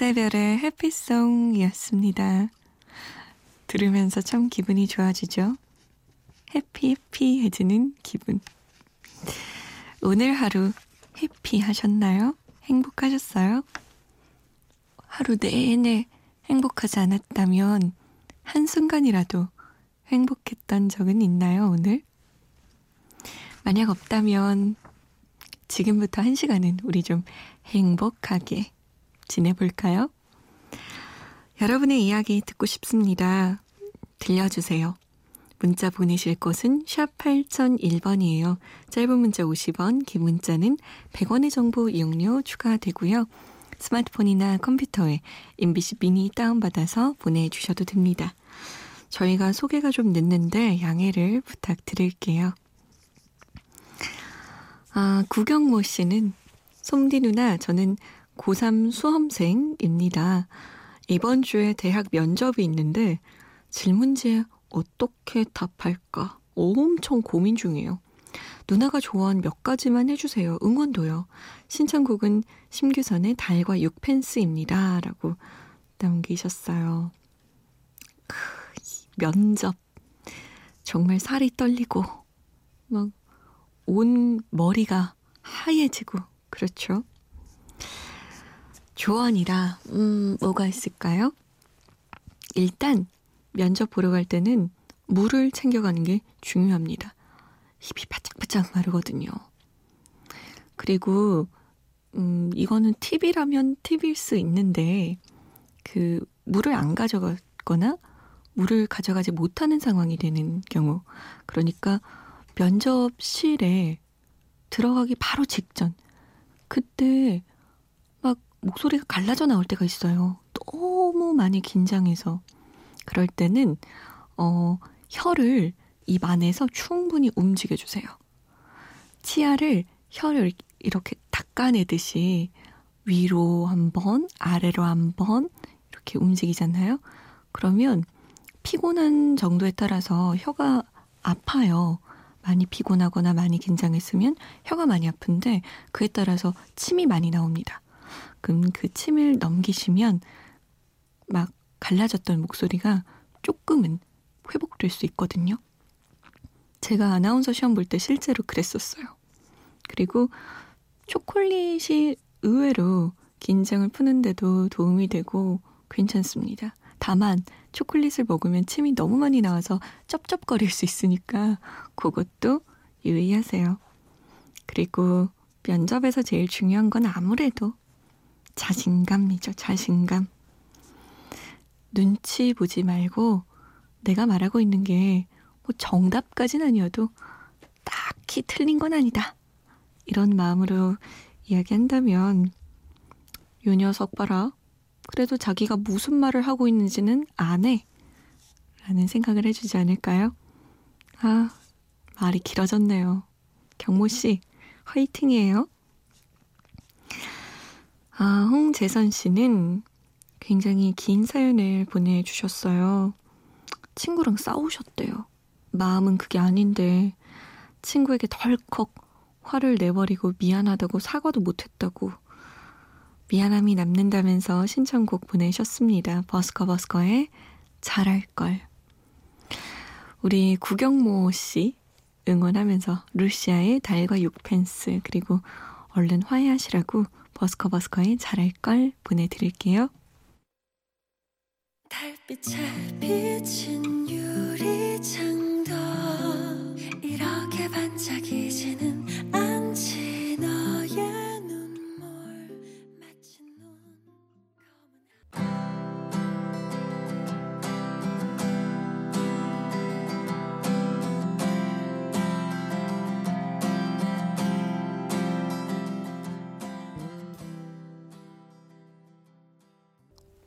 박세별의 해피송이었습니다. 들으면서 참 기분이 좋아지죠? 해피해피해지는 기분. 오늘 하루 해피하셨나요? 행복하셨어요? 하루 내내 행복하지 않았다면 한순간이라도 행복했던 적은 있나요, 오늘? 만약 없다면 지금부터 한 시간은 우리 좀 행복하게 지내볼까요? 여러분의 이야기 듣고 싶습니다. 들려주세요. 문자 보내실 곳은 샵 8001번이에요. 짧은 문자 50원, 긴 문자는 100원의 정보 이용료 추가되고요. 스마트폰이나 컴퓨터에 MBC 미니 다운받아서 보내주셔도 됩니다. 저희가 소개가 좀 늦는데 양해를 부탁드릴게요. 아, 구경모 씨는 솜디 누나 저는 고3 수험생입니다. 이번 주에 대학 면접이 있는데 질문지에 어떻게 답할까 엄청 고민 중이에요. 누나가 좋아한 몇 가지만 해주세요. 응원도요. 신청곡은 심규선의 달과 육펜스입니다. 라고 남기셨어요. 크, 면접. 정말 살이 떨리고, 막, 온 머리가 하얘지고, 그렇죠? 조언이라, 음, 뭐가 있을까요? 일단, 면접 보러 갈 때는 물을 챙겨가는 게 중요합니다. 입이 바짝바짝 마르거든요. 그리고, 음, 이거는 팁이라면 팁일 수 있는데, 그, 물을 안 가져갔거나, 물을 가져가지 못하는 상황이 되는 경우. 그러니까, 면접실에 들어가기 바로 직전. 그때 목소리가 갈라져 나올 때가 있어요. 너무 많이 긴장해서. 그럴 때는, 어, 혀를 입 안에서 충분히 움직여주세요. 치아를 혀를 이렇게 닦아내듯이 위로 한 번, 아래로 한 번, 이렇게 움직이잖아요. 그러면 피곤한 정도에 따라서 혀가 아파요. 많이 피곤하거나 많이 긴장했으면 혀가 많이 아픈데 그에 따라서 침이 많이 나옵니다. 그럼 그 침을 넘기시면 막 갈라졌던 목소리가 조금은 회복될 수 있거든요. 제가 아나운서 시험 볼 때 실제로 그랬었어요. 그리고 초콜릿이 의외로 긴장을 푸는데도 도움이 되고 괜찮습니다. 다만 초콜릿을 먹으면 침이 너무 많이 나와서 쩝쩝거릴 수 있으니까 그것도 유의하세요. 그리고 면접에서 제일 중요한 건 아무래도 자신감이죠, 자신감. 눈치 보지 말고 내가 말하고 있는 게 뭐 정답까진 아니어도 딱히 틀린 건 아니다. 이런 마음으로 이야기한다면 요 녀석 봐라. 그래도 자기가 무슨 말을 하고 있는지는 안 해. 라는 생각을 해주지 않을까요? 아, 말이 길어졌네요. 경모 씨, 화이팅이에요. 아, 홍재선 씨는 굉장히 긴 사연을 보내주셨어요. 친구랑 싸우셨대요. 마음은 그게 아닌데 친구에게 덜컥 화를 내버리고 미안하다고 사과도 못했다고 미안함이 남는다면서 신청곡 보내셨습니다. 버스커 버스커의 잘할걸. 우리 구경모 씨 응원하면서 루시아의 달과 육펜스 그리고 얼른 화해하시라고 버스커버스커의 잘할걸 보내드릴게요. 달빛에 비친 유리창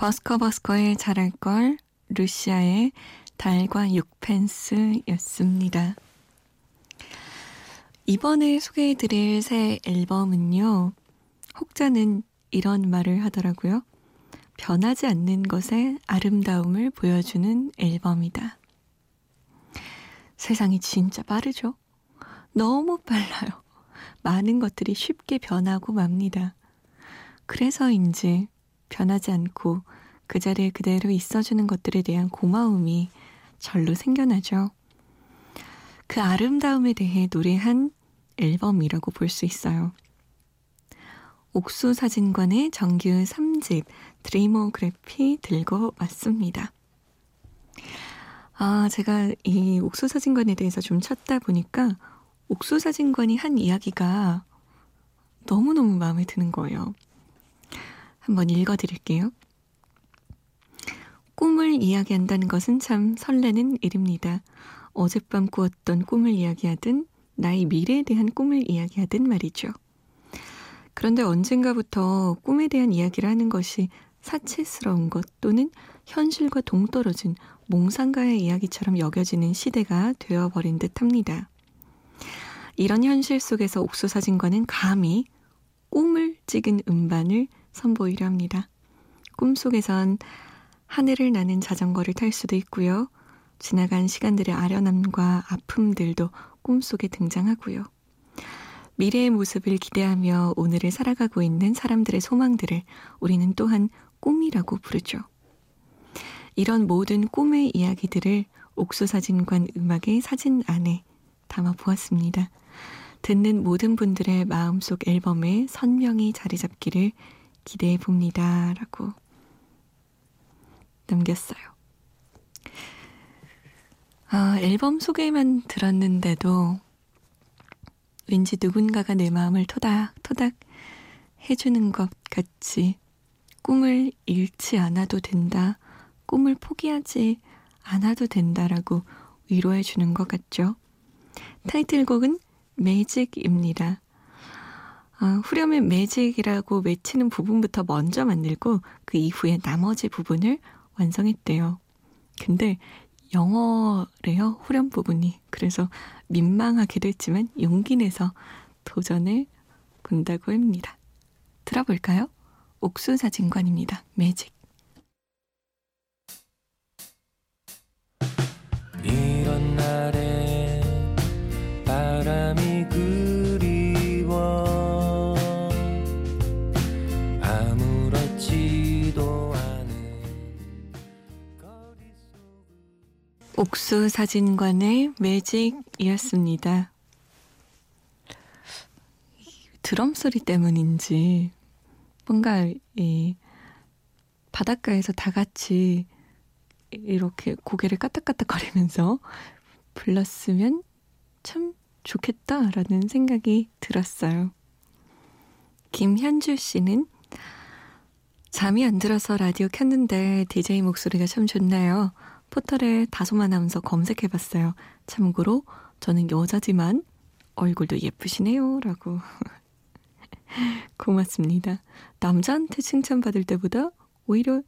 버스커버스커의 잘할걸, 루시아의 달과 육펜스였습니다. 이번에 소개해드릴 새 앨범은요, 혹자는 이런 말을 하더라고요. 변하지 않는 것의 아름다움을 보여주는 앨범이다. 세상이 진짜 빠르죠? 너무 빨라요. 많은 것들이 쉽게 변하고 맙니다. 그래서인지 변하지 않고 그 자리에 그대로 있어주는 것들에 대한 고마움이 절로 생겨나죠. 그 아름다움에 대해 노래한 앨범이라고 볼 수 있어요. 옥수 사진관의 정규 3집 드리모그래피 들고 왔습니다. 아, 제가 이 옥수 사진관에 대해서 좀 찾다 보니까 옥수 사진관이 한 이야기가 너무너무 마음에 드는 거예요. 한번 읽어드릴게요. 꿈을 이야기한다는 것은 참 설레는 일입니다. 어젯밤 꾸었던 꿈을 이야기하든 나의 미래에 대한 꿈을 이야기하든 말이죠. 그런데 언젠가부터 꿈에 대한 이야기를 하는 것이 사치스러운 것 또는 현실과 동떨어진 몽상가의 이야기처럼 여겨지는 시대가 되어버린 듯 합니다. 이런 현실 속에서 옥수사진과는 감히 꿈을 찍은 음반을 선보이려 합니다. 꿈속에선 하늘을 나는 자전거를 탈 수도 있고요. 지나간 시간들의 아련함과 아픔들도 꿈속에 등장하고요. 미래의 모습을 기대하며 오늘을 살아가고 있는 사람들의 소망들을 우리는 또한 꿈이라고 부르죠. 이런 모든 꿈의 이야기들을 옥수사진관 음악의 사진 안에 담아 보았습니다. 듣는 모든 분들의 마음속 앨범에 선명히 자리 잡기를 기대해 봅니다. 라고 남겼어요. 아, 앨범 소개만 들었는데도 왠지 누군가가 내 마음을 토닥토닥 해주는 것 같이 꿈을 잃지 않아도 된다. 꿈을 포기하지 않아도 된다라고 위로해 주는 것 같죠. 타이틀곡은 매직입니다. 아, 후렴의 매직이라고 외치는 부분부터 먼저 만들고 그 이후에 나머지 부분을 완성했대요. 근데 영어래요, 후렴 부분이. 그래서 민망하기도 했지만 용기 내서 도전을 본다고 합니다. 들어볼까요? 옥수사진관입니다. 매직. 옥수 사진관의 매직이었습니다. 드럼 소리 때문인지 뭔가 이 바닷가에서 다 같이 이렇게 고개를 까딱까딱거리면서 불렀으면 참 좋겠다라는 생각이 들었어요. 김현주 씨는 잠이 안 들어서 라디오 켰는데 DJ 목소리가 참 좋나요? 포털에 다소아나운서 검색해봤어요. 참고로 저는 여자지만 얼굴도 예쁘시네요. 라고. 고맙습니다. 남자한테 칭찬받을 때보다 오히려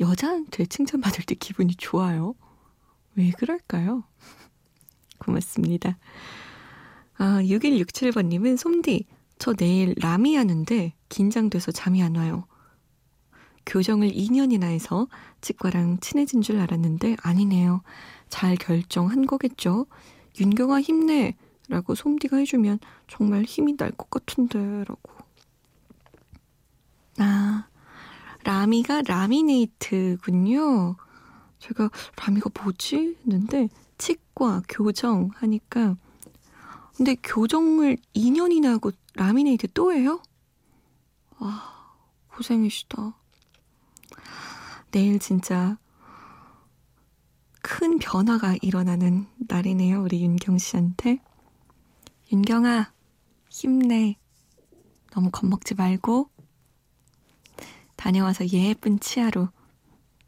여자한테 칭찬받을 때 기분이 좋아요. 왜 그럴까요? 고맙습니다. 아, 6167번님은 솜디, 저 내일 라미 하는데 긴장돼서 잠이 안 와요. 교정을 2년이나 해서 치과랑 친해진 줄 알았는데 아니네요. 잘 결정한 거겠죠? 윤경아 힘내! 라고 솜디가 해주면 정말 힘이 날 것 같은데 라고. 아, 라미가 라미네이트군요. 제가 라미가 뭐지? 했는데 치과, 교정 하니까 근데 교정을 2년이나 하고 라미네이트 또 해요? 아, 고생이시다. 내일 진짜 큰 변화가 일어나는 날이네요. 우리 윤경 씨한테. 윤경아, 힘내. 너무 겁먹지 말고 다녀와서 예쁜 치아로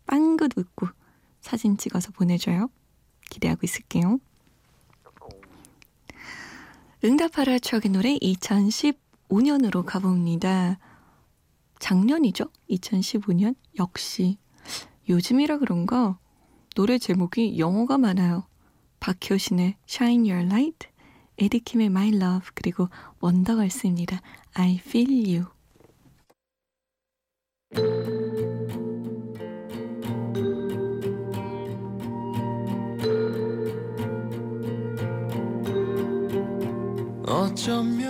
빵긋 웃고 사진 찍어서 보내줘요. 기대하고 있을게요. 응답하라 추억의 노래 2015년으로 가봅니다. 작년이죠? 2015년? 역시 요즘이라 그런가 노래 제목이 영어가 많아요. 박효신의 Shine Your Light, 에디킴의 My Love, 그리고 원더걸스입니다. I Feel You. 어쩌면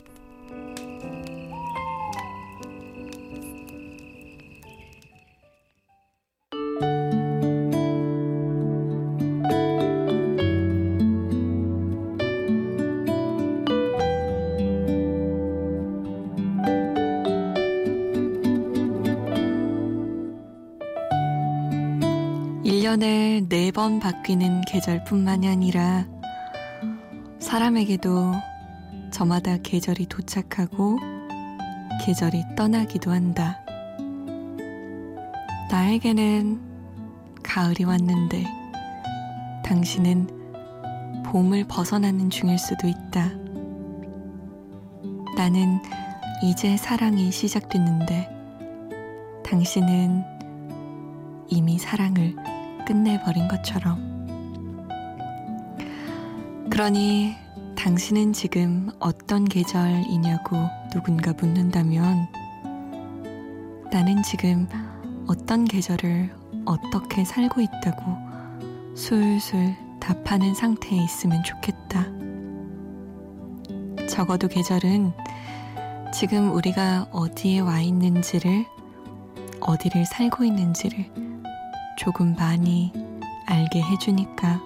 번 바뀌는 계절뿐만이 아니라 사람에게도 저마다 계절이 도착하고 계절이 떠나기도 한다. 나에게는 가을이 왔는데 당신은 봄을 벗어나는 중일 수도 있다. 나는 이제 사랑이 시작됐는데 당신은 이미 사랑을 끝내버린 것처럼. 그러니 당신은 지금 어떤 계절이냐고 누군가 묻는다면 나는 지금 어떤 계절을 어떻게 살고 있다고 술술 답하는 상태에 있으면 좋겠다. 적어도 계절은 지금 우리가 어디에 와 있는지를, 어디를 살고 있는지를 조금 많이 알게 해주니까.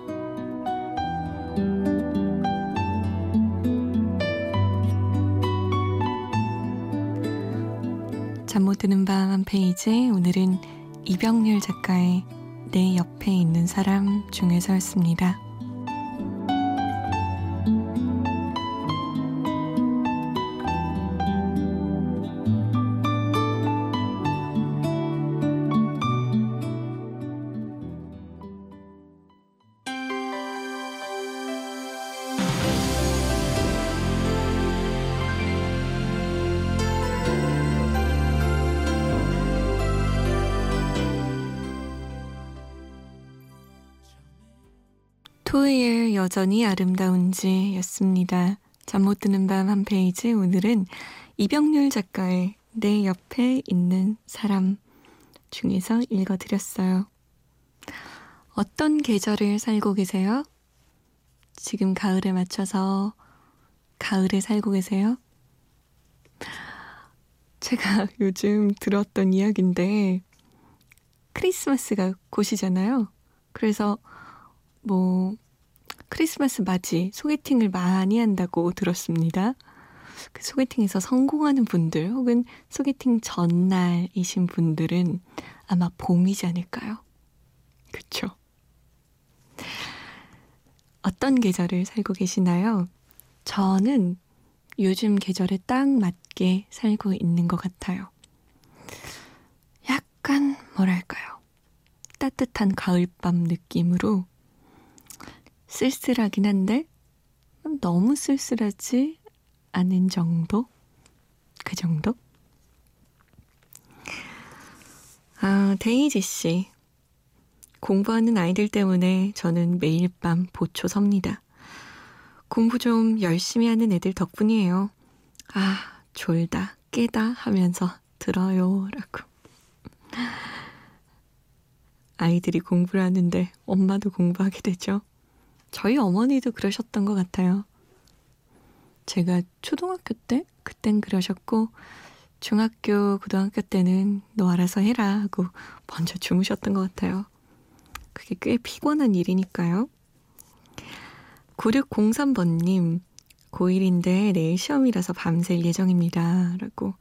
잠 못 드는 밤 한 페이지 오늘은 이병렬 작가의 내 옆에 있는 사람 중에서였습니다. 토이의 여전히 아름다운지 였습니다. 잠 못 드는 밤 한 페이지 오늘은 이병률 작가의 내 옆에 있는 사람 중에서 읽어드렸어요. 어떤 계절을 살고 계세요? 지금 가을에 맞춰서 가을에 살고 계세요? 제가 요즘 들었던 이야기인데 크리스마스가 곧이잖아요. 그래서 뭐 크리스마스 맞이 소개팅을 많이 한다고 들었습니다. 그 소개팅에서 성공하는 분들 혹은 소개팅 전날이신 분들은 아마 봄이지 않을까요? 그쵸? 어떤 계절을 살고 계시나요? 저는 요즘 계절에 딱 맞게 살고 있는 것 같아요. 약간 뭐랄까요? 따뜻한 가을밤 느낌으로 쓸쓸하긴 한데 너무 쓸쓸하지 않은 정도? 그 정도? 아, 데이지 씨. 공부하는 아이들 때문에 저는 매일 밤 보초 섭니다. 공부 좀 열심히 하는 애들 덕분이에요. 아, 졸다, 깨다 하면서 들어요. 라고. 아이들이 공부를 하는데 엄마도 공부하게 되죠. 저희 어머니도 그러셨던 것 같아요. 제가 초등학교 때 그땐 그러셨고 중학교 고등학교 때는 너 알아서 해라 하고 먼저 주무셨던 것 같아요. 그게 꽤 피곤한 일이니까요. 9603번님 고1인데 내일 시험이라서 밤샐 예정입니다. 라고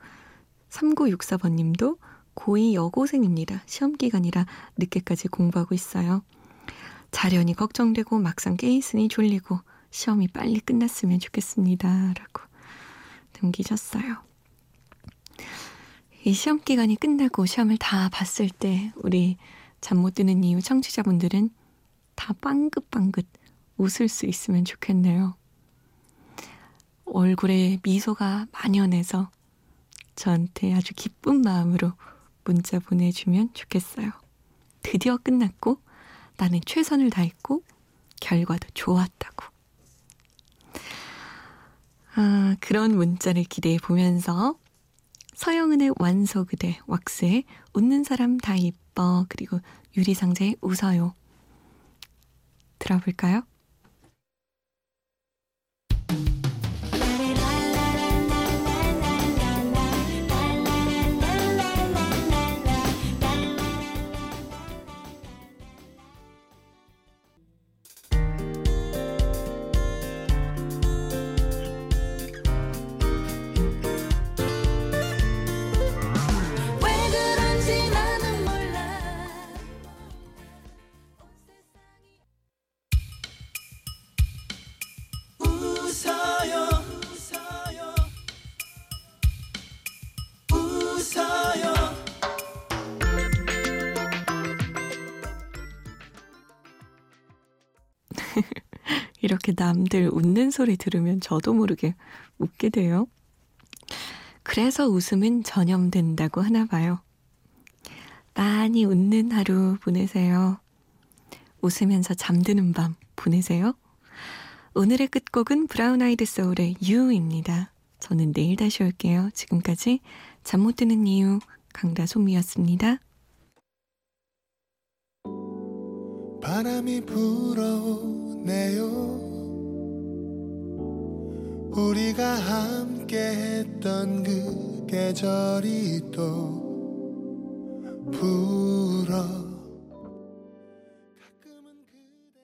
3964번님도 고2 여고생입니다. 시험 기간이라 늦게까지 공부하고 있어요. 자련이 걱정되고 막상 깨 있으니 졸리고 시험이 빨리 끝났으면 좋겠습니다. 라고 남기셨어요. 이 시험 기간이 끝나고 시험을 다 봤을 때 우리 잠 못 드는 이유 청취자분들은 다 빵긋빵긋 웃을 수 있으면 좋겠네요. 얼굴에 미소가 만연해서 저한테 아주 기쁜 마음으로 문자 보내주면 좋겠어요. 드디어 끝났고 나는 최선을 다했고 결과도 좋았다고. 아, 그런 문자를 기대해 보면서 서영은의 완소 그대, 왁스의 웃는 사람 다 이뻐, 그리고 유리상자의 웃어요. 들어볼까요? 이렇게 남들 웃는 소리 들으면 저도 모르게 웃게 돼요. 그래서 웃음은 전염된다고 하나 봐요. 많이 웃는 하루 보내세요. 웃으면서 잠드는 밤 보내세요. 오늘의 끝곡은 브라운 아이드 소울의 유입니다. 저는 내일 다시 올게요. 지금까지 잠 못 드는 이유 강다솜이었습니다. 바람이 불어오네요 우리가 함께 했던 그 계절이 또 불어